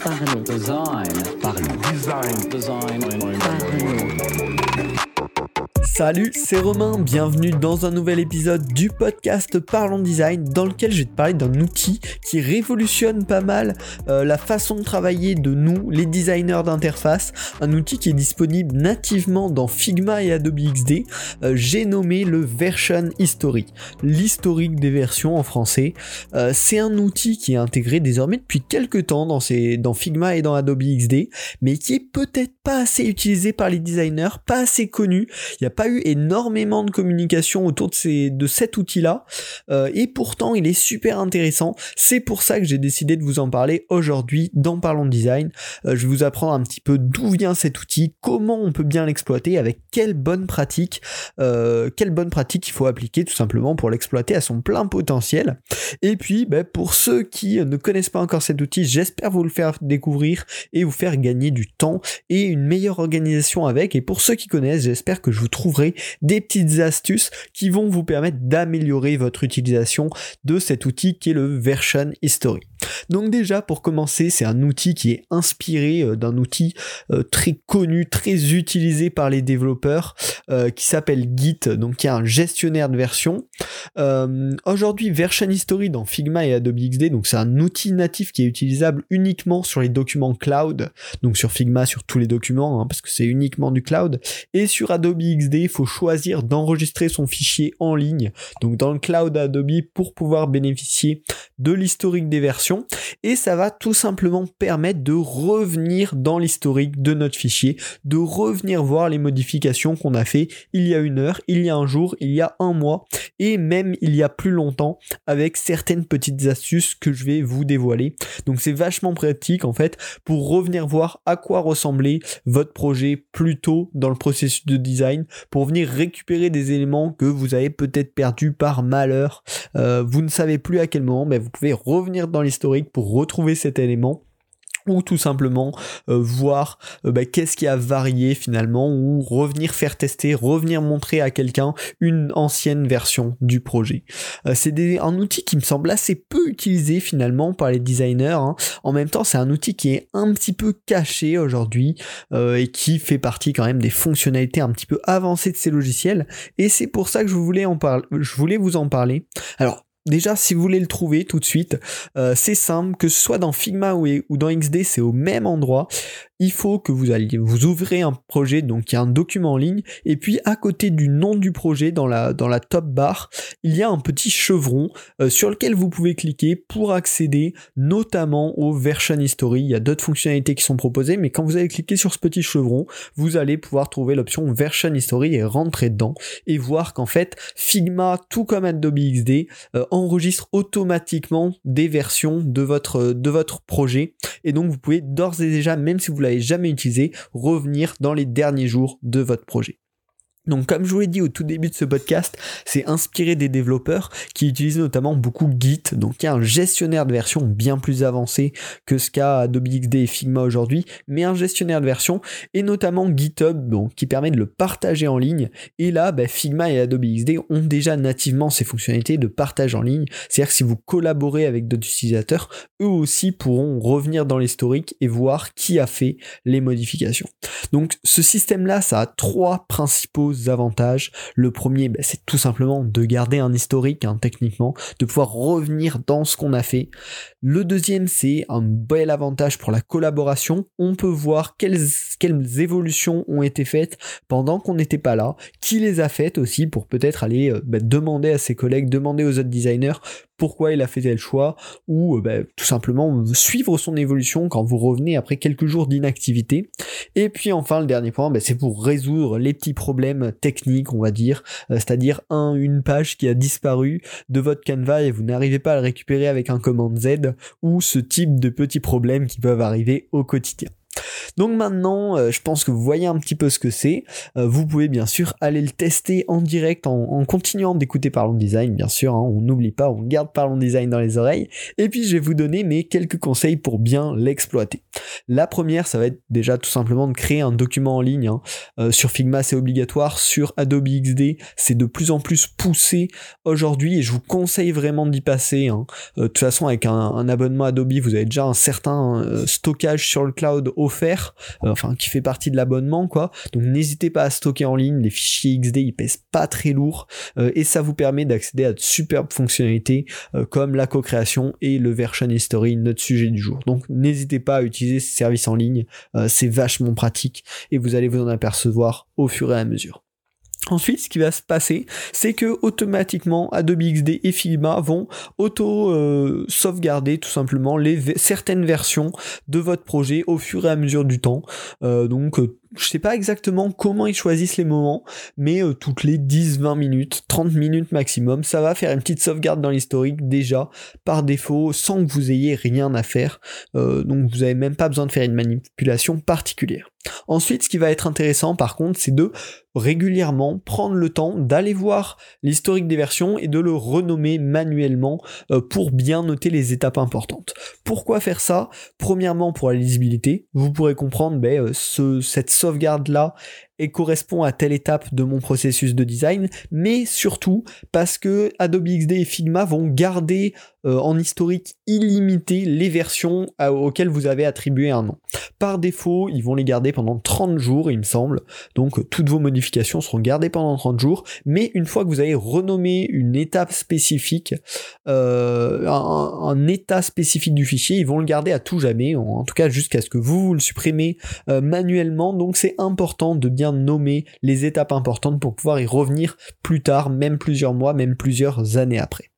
Parlons. Design. Parlons. Design. Design. Parlons. Salut, c'est Romain, bienvenue dans un nouvel épisode du podcast Parlons Design dans lequel je vais te parler d'un outil qui révolutionne pas mal euh, la façon de travailler de nous, les designers d'interface, un outil qui est disponible nativement dans Figma et Adobe XD, Euh, j'ai nommé le Version History, l'historique des versions en français. Euh, c'est un outil qui est intégré désormais depuis quelques temps dans, Figma et dans Adobe XD, mais qui est peut-être pas assez utilisé par les designers, pas assez connu. Il n'y a pas énormément de communication autour de, ces, de cet outil-là, euh, et pourtant il est super intéressant. C'est pour ça que j'ai décidé de vous en parler aujourd'hui dans Parlons Design. Euh, je vais vous apprendre un petit peu d'où vient cet outil, comment on peut bien l'exploiter, avec quelles bonnes pratiques, euh, quelles bonnes pratiques il faut appliquer tout simplement pour l'exploiter à son plein potentiel. Et puis, ben, pour ceux qui ne connaissent pas encore cet outil, j'espère vous le faire découvrir et vous faire gagner du temps et une meilleure organisation avec. Et pour ceux qui connaissent, j'espère que je vous trouverai des petites astuces qui vont vous permettre d'améliorer votre utilisation de cet outil qui est le Version History. Donc déjà, pour commencer, c'est un outil qui est inspiré euh, d'un outil euh, très connu, très utilisé par les développeurs, euh, qui s'appelle Git, donc qui est un gestionnaire de version. Aujourd'hui, Version History dans Figma et Adobe XD, donc c'est un outil natif qui est utilisable uniquement sur les documents cloud, donc sur Figma sur tous les documents, hein, parce que c'est uniquement du cloud, et sur Adobe XD, il faut choisir d'enregistrer son fichier en ligne, donc dans le cloud Adobe pour pouvoir bénéficier de l'historique des versions, et ça va tout simplement permettre de revenir dans l'historique de notre fichier, de revenir voir les modifications qu'on a fait il y a une heure, il y a un jour, il y a un mois, et même il y a plus longtemps avec certaines petites astuces que je vais vous dévoiler. Donc c'est vachement pratique en fait pour revenir voir à quoi ressemblait votre projet plus tôt dans le processus de design pour venir récupérer des éléments que vous avez peut-être perdus par malheur. Euh, vous ne savez plus à quel moment, mais vous pouvez revenir dans pour retrouver cet élément ou tout simplement euh, voir euh, bah, qu'est-ce qui a varié finalement ou revenir faire tester, revenir montrer à quelqu'un une ancienne version du projet. Euh, c'est un outil qui me semble assez peu utilisé finalement par les designers. hein. En même temps, c'est un outil qui est un petit peu caché aujourd'hui et qui fait partie quand même des fonctionnalités un petit peu avancées de ces logiciels. Et c'est pour ça que je voulais en parler. Je voulais vous en parler. Alors. Déjà, si vous voulez le trouver tout de suite, euh, c'est simple, que ce soit dans Figma ou, ou dans XD, c'est au même endroit. Il faut que vous alliez, vous ouvrez un projet, donc il y a un document en ligne, et puis à côté du nom du projet, dans la, top bar, il y a un petit chevron euh, sur lequel vous pouvez cliquer pour accéder notamment au version history. Il y a d'autres fonctionnalités qui sont proposées, mais quand vous allez cliquer sur ce petit chevron, vous allez pouvoir trouver l'option version history et rentrer dedans et voir qu'en fait Figma, tout comme Adobe XD, euh, enregistre automatiquement des versions de votre projet. Et donc vous pouvez d'ores et déjà, même si vous l'avez jamais utilisé, revenir dans les derniers jours de votre projet. Donc comme je vous l'ai dit au tout début de ce podcast, c'est inspiré des développeurs qui utilisent notamment beaucoup Git, donc il y a un gestionnaire de version bien plus avancé que ce qu'a Adobe XD et Figma aujourd'hui, mais un gestionnaire de version et notamment GitHub qui permet de le partager en ligne. Et là, bah, Figma et Adobe XD ont déjà nativement ces fonctionnalités de partage en ligne, c'est-à-dire que si vous collaborez avec d'autres utilisateurs, eux aussi pourront revenir dans l'historique et voir qui a fait les modifications. Donc ce système-là, ça a trois principaux avantages. Le premier, bah, c'est tout simplement de garder un historique hein, techniquement, de pouvoir revenir dans ce qu'on a fait. Le deuxième, c'est un bel avantage pour la collaboration. On peut voir quelles, quelles évolutions ont été faites pendant qu'on n'était pas là, qui les a faites aussi pour peut-être aller euh, bah, demander à ses collègues, demander aux autres designers pourquoi il a fait tel choix, ou euh, bah, tout simplement suivre son évolution quand vous revenez après quelques jours d'inactivité. Et puis enfin le dernier point, bah, c'est pour résoudre les petits problèmes techniques, on va dire, euh, c'est-à-dire un, une page qui a disparu de votre canevas et vous n'arrivez pas à le récupérer avec un commande Z, ou ce type de petits problèmes qui peuvent arriver au quotidien. Donc maintenant, euh, je pense que vous voyez un petit peu ce que c'est. Euh, vous pouvez bien sûr aller le tester en direct en, continuant d'écouter Parlons Design, bien sûr. Hein. on n'oublie pas, on garde Parlons Design dans les oreilles. Et puis je vais vous donner mes quelques conseils pour bien l'exploiter. La première, ça va être déjà tout simplement de créer un document en ligne. Hein. Euh, sur Figma, c'est obligatoire. Sur Adobe XD, c'est de plus en plus poussé aujourd'hui et je vous conseille vraiment d'y passer. Hein. de toute façon, avec un, un, abonnement Adobe, vous avez déjà un certain stockage sur le cloud offert, enfin qui fait partie de l'abonnement quoi. Donc n'hésitez pas à stocker en ligne, les fichiers XD ils pèsent pas très lourd euh, et ça vous permet d'accéder à de superbes fonctionnalités euh, comme la co-création et le version history, notre sujet du jour. Donc n'hésitez pas à utiliser ces services en ligne, euh, c'est vachement pratique et vous allez vous en apercevoir au fur et à mesure. Ensuite, ce qui va se passer, c'est que automatiquement Adobe XD et Figma vont auto sauvegarder tout simplement certaines versions de votre projet au fur et à mesure du temps. donc je sais pas exactement comment ils choisissent les moments, mais euh, toutes les 10-20 minutes, 30 minutes maximum, ça va faire une petite sauvegarde dans l'historique déjà par défaut sans que vous ayez rien à faire. Euh, donc vous avez même pas besoin de faire une manipulation particulière. Ensuite, ce qui va être intéressant par contre, c'est de régulièrement prendre le temps d'aller voir l'historique des versions et de le renommer manuellement euh, pour bien noter les étapes importantes. Pourquoi faire ça? Premièrement pour la lisibilité, vous pourrez comprendre ben, euh, ce, cette sauvegarde là et correspond à telle étape de mon processus de design, mais surtout parce que Adobe XD et Figma vont garder euh, en historique illimité les versions auxquelles vous avez attribué un nom. Par défaut, ils vont les garder pendant 30 jours, il me semble. Donc toutes vos modifications seront gardées pendant 30 jours, mais une fois que vous avez renommé une étape spécifique, euh, un, état spécifique du fichier, ils vont le garder à tout jamais, en tout cas jusqu'à ce que vous, le supprimez euh, manuellement. Donc c'est important de nommer les étapes importantes pour pouvoir y revenir plus tard, même plusieurs mois, même plusieurs années après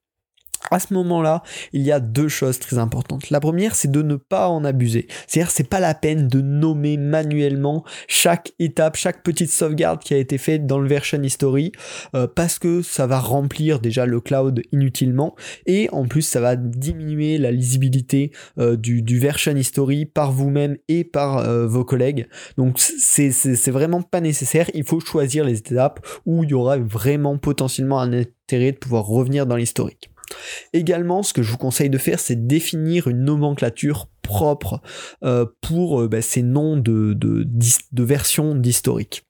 à ce moment-là, il y a deux choses très importantes. La première, c'est de ne pas en abuser. C'est-à-dire, c'est pas la peine de nommer manuellement chaque étape, chaque petite sauvegarde qui a été faite dans le version history, euh, parce que ça va remplir déjà le cloud inutilement, et en plus, ça va diminuer la lisibilité euh, du, version history par vous-même et par euh, vos collègues. Donc, c'est vraiment pas nécessaire. Il faut choisir les étapes où il y aura vraiment potentiellement un intérêt de pouvoir revenir dans l'historique. Également, ce que je vous conseille de faire, c'est définir une nomenclature propre euh, pour euh, bah, ces noms de, de, de versions d'historique.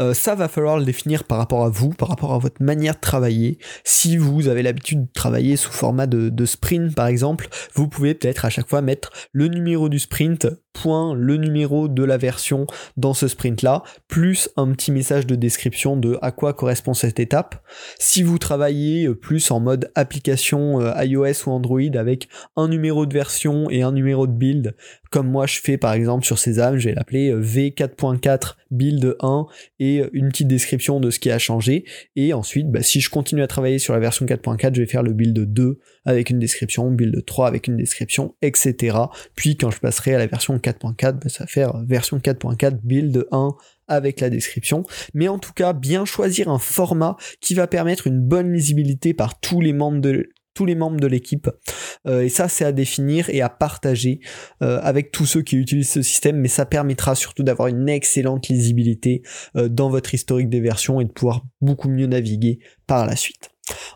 Euh, ça va falloir le définir par rapport à vous, par rapport à votre manière de travailler. Si vous avez l'habitude de travailler sous format de, de sprint par exemple, vous pouvez peut-être à chaque fois mettre le numéro du sprint, point le numéro de la version dans ce sprint là, plus un petit message de description de à quoi correspond cette étape. Si vous travaillez euh, plus en mode application euh, iOS ou Android avec un numéro de version et un numéro de build, comme moi je fais par exemple sur Sésame, je vais l'appeler V4.4 build 1 et une petite description de ce qui a changé. Et ensuite, bah, si je continue à travailler sur la version 4.4, je vais faire le build 2 avec une description, build 3 avec une description, etc. Puis quand je passerai à la version 4.4, bah, ça va faire version 4.4 build 1 avec la description. Mais en tout cas, bien choisir un format qui va permettre une bonne lisibilité par tous les membres de tous les membres de l'équipe. Euh, et ça, c'est à définir et à partager euh, avec tous ceux qui utilisent ce système, mais ça permettra surtout d'avoir une excellente lisibilité euh, dans votre historique des versions et de pouvoir beaucoup mieux naviguer par la suite.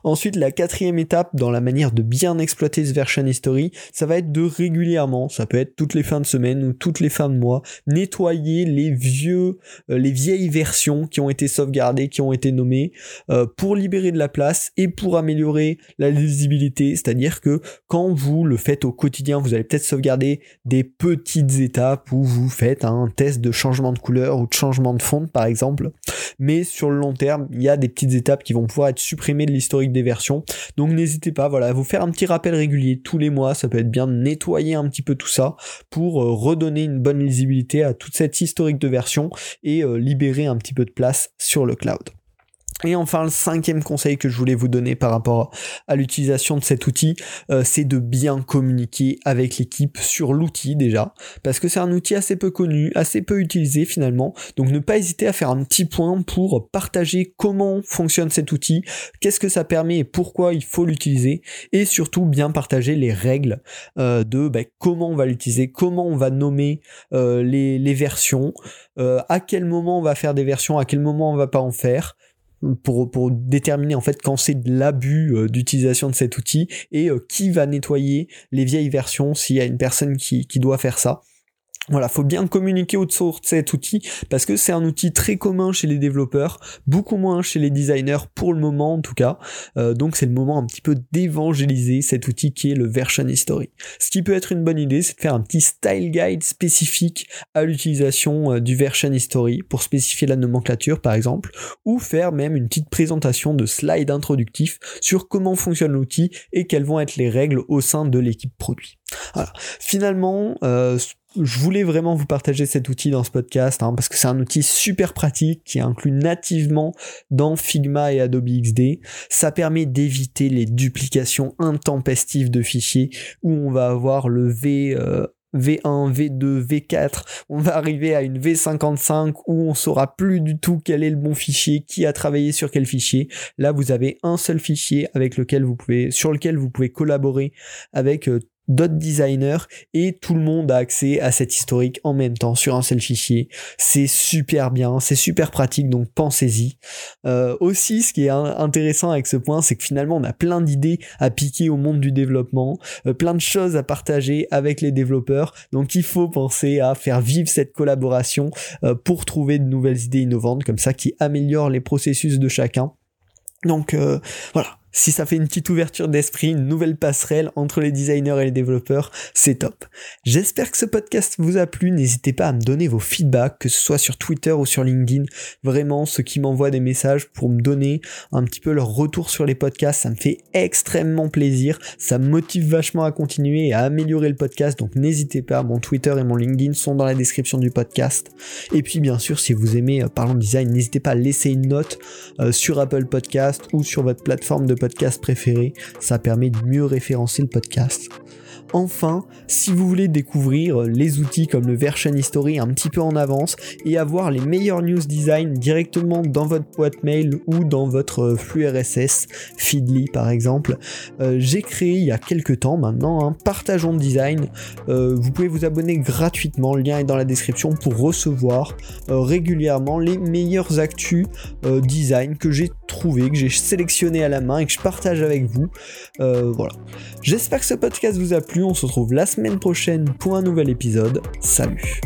Ensuite, la quatrième étape dans la manière de bien exploiter ce version history, ça va être de régulièrement, ça peut être toutes les fins de semaine ou toutes les fins de mois, nettoyer les vieux, euh, les vieilles versions qui ont été sauvegardées, qui ont été nommées, euh, pour libérer de la place et pour améliorer la lisibilité. C'est-à-dire que quand vous le faites au quotidien, vous allez peut-être sauvegarder des petites étapes où vous faites un test de changement de couleur ou de changement de fond, par exemple. Mais sur le long terme, il y a des petites étapes qui vont pouvoir être supprimées de l'historique versions. Donc n'hésitez pas, voilà, à vous faire un petit rappel régulier tous les mois, ça peut être bien de nettoyer un petit peu tout ça pour euh, redonner une bonne lisibilité à toute cette historique de version et euh, libérer un petit peu de place sur le cloud. Et enfin, le cinquième conseil que je voulais vous donner par rapport à l'utilisation de cet outil, euh, c'est de bien communiquer avec l'équipe sur l'outil déjà, parce que c'est un outil assez peu connu, assez peu utilisé finalement. Donc ne pas hésiter à faire un petit point pour partager comment fonctionne cet outil, qu'est-ce que ça permet et pourquoi il faut l'utiliser, et surtout bien partager les règles euh, de bah, comment on va l'utiliser, comment on va nommer euh, les, les, versions, à quel moment on va faire des versions, à quel moment on va pas en faire pour, déterminer en fait quand c'est de l'abus euh, d'utilisation de cet outil et euh, qui va nettoyer les vieilles versions s'il y a une personne qui doit faire ça. Voilà, faut bien communiquer autour de cet outil parce que c'est un outil très commun chez les développeurs, beaucoup moins chez les designers pour le moment en tout cas. Euh, donc c'est le moment un petit peu d'évangéliser cet outil qui est le version history. Ce qui peut être une bonne idée, c'est de faire un petit style guide spécifique à l'utilisation euh, du version history pour spécifier la nomenclature par exemple, ou faire même une petite présentation de slide introductif sur comment fonctionne l'outil et quelles vont être les règles au sein de l'équipe produit. Voilà. Finalement, euh, je voulais vraiment vous partager cet outil dans ce podcast hein, parce que c'est un outil super pratique qui est inclus nativement dans Figma et Adobe XD. Ça permet d'éviter les duplications intempestives de fichiers où on va avoir le V V1, V2, V4, on va arriver à une V55 où on saura plus du tout quel est le bon fichier, qui a travaillé sur quel fichier. Là, vous avez un seul fichier avec lequel vous pouvez, sur lequel vous pouvez collaborer avec euh, d'autres designers et tout le monde a accès à cet historique en même temps sur un seul fichier. C'est super bien, c'est super pratique, donc pensez-y. Euh, aussi, ce qui est intéressant avec ce point, c'est que finalement on a plein d'idées à piquer au monde du développement, euh, plein de choses à partager avec les développeurs, donc il faut penser à faire vivre cette collaboration euh, pour trouver de nouvelles idées innovantes comme ça qui améliorent les processus de chacun. Donc voilà, si ça fait une petite ouverture d'esprit, une nouvelle passerelle entre les designers et les développeurs, c'est top. J'espère que ce podcast vous a plu. N'hésitez pas à me donner vos feedbacks, que ce soit sur Twitter ou sur LinkedIn. Vraiment, ceux qui m'envoient des messages pour me donner un petit peu leur retour sur les podcasts, ça me fait extrêmement plaisir. Ça me motive vachement à continuer et à améliorer le podcast. Donc n'hésitez pas, mon Twitter et mon LinkedIn sont dans la description du podcast. Et puis bien sûr, si vous aimez euh, Parlons Design, n'hésitez pas à laisser une note euh, sur Apple Podcast ou sur votre plateforme de podcast podcast préféré, ça permet de mieux référencer le podcast. Enfin, si vous voulez découvrir les outils comme le Version History un petit peu en avance et avoir les meilleurs news design directement dans votre boîte mail ou dans votre flux RSS, Feedly par exemple, euh, j'ai créé il y a quelques temps maintenant un partageons de design. Euh, vous pouvez vous abonner gratuitement, le lien est dans la description pour recevoir euh, régulièrement les meilleurs actus design que j'ai trouvé, que j'ai sélectionné à la main et que je partage avec vous. voilà. J'espère que ce podcast vous a plu on se retrouve la semaine prochaine pour un nouvel épisode. Salut.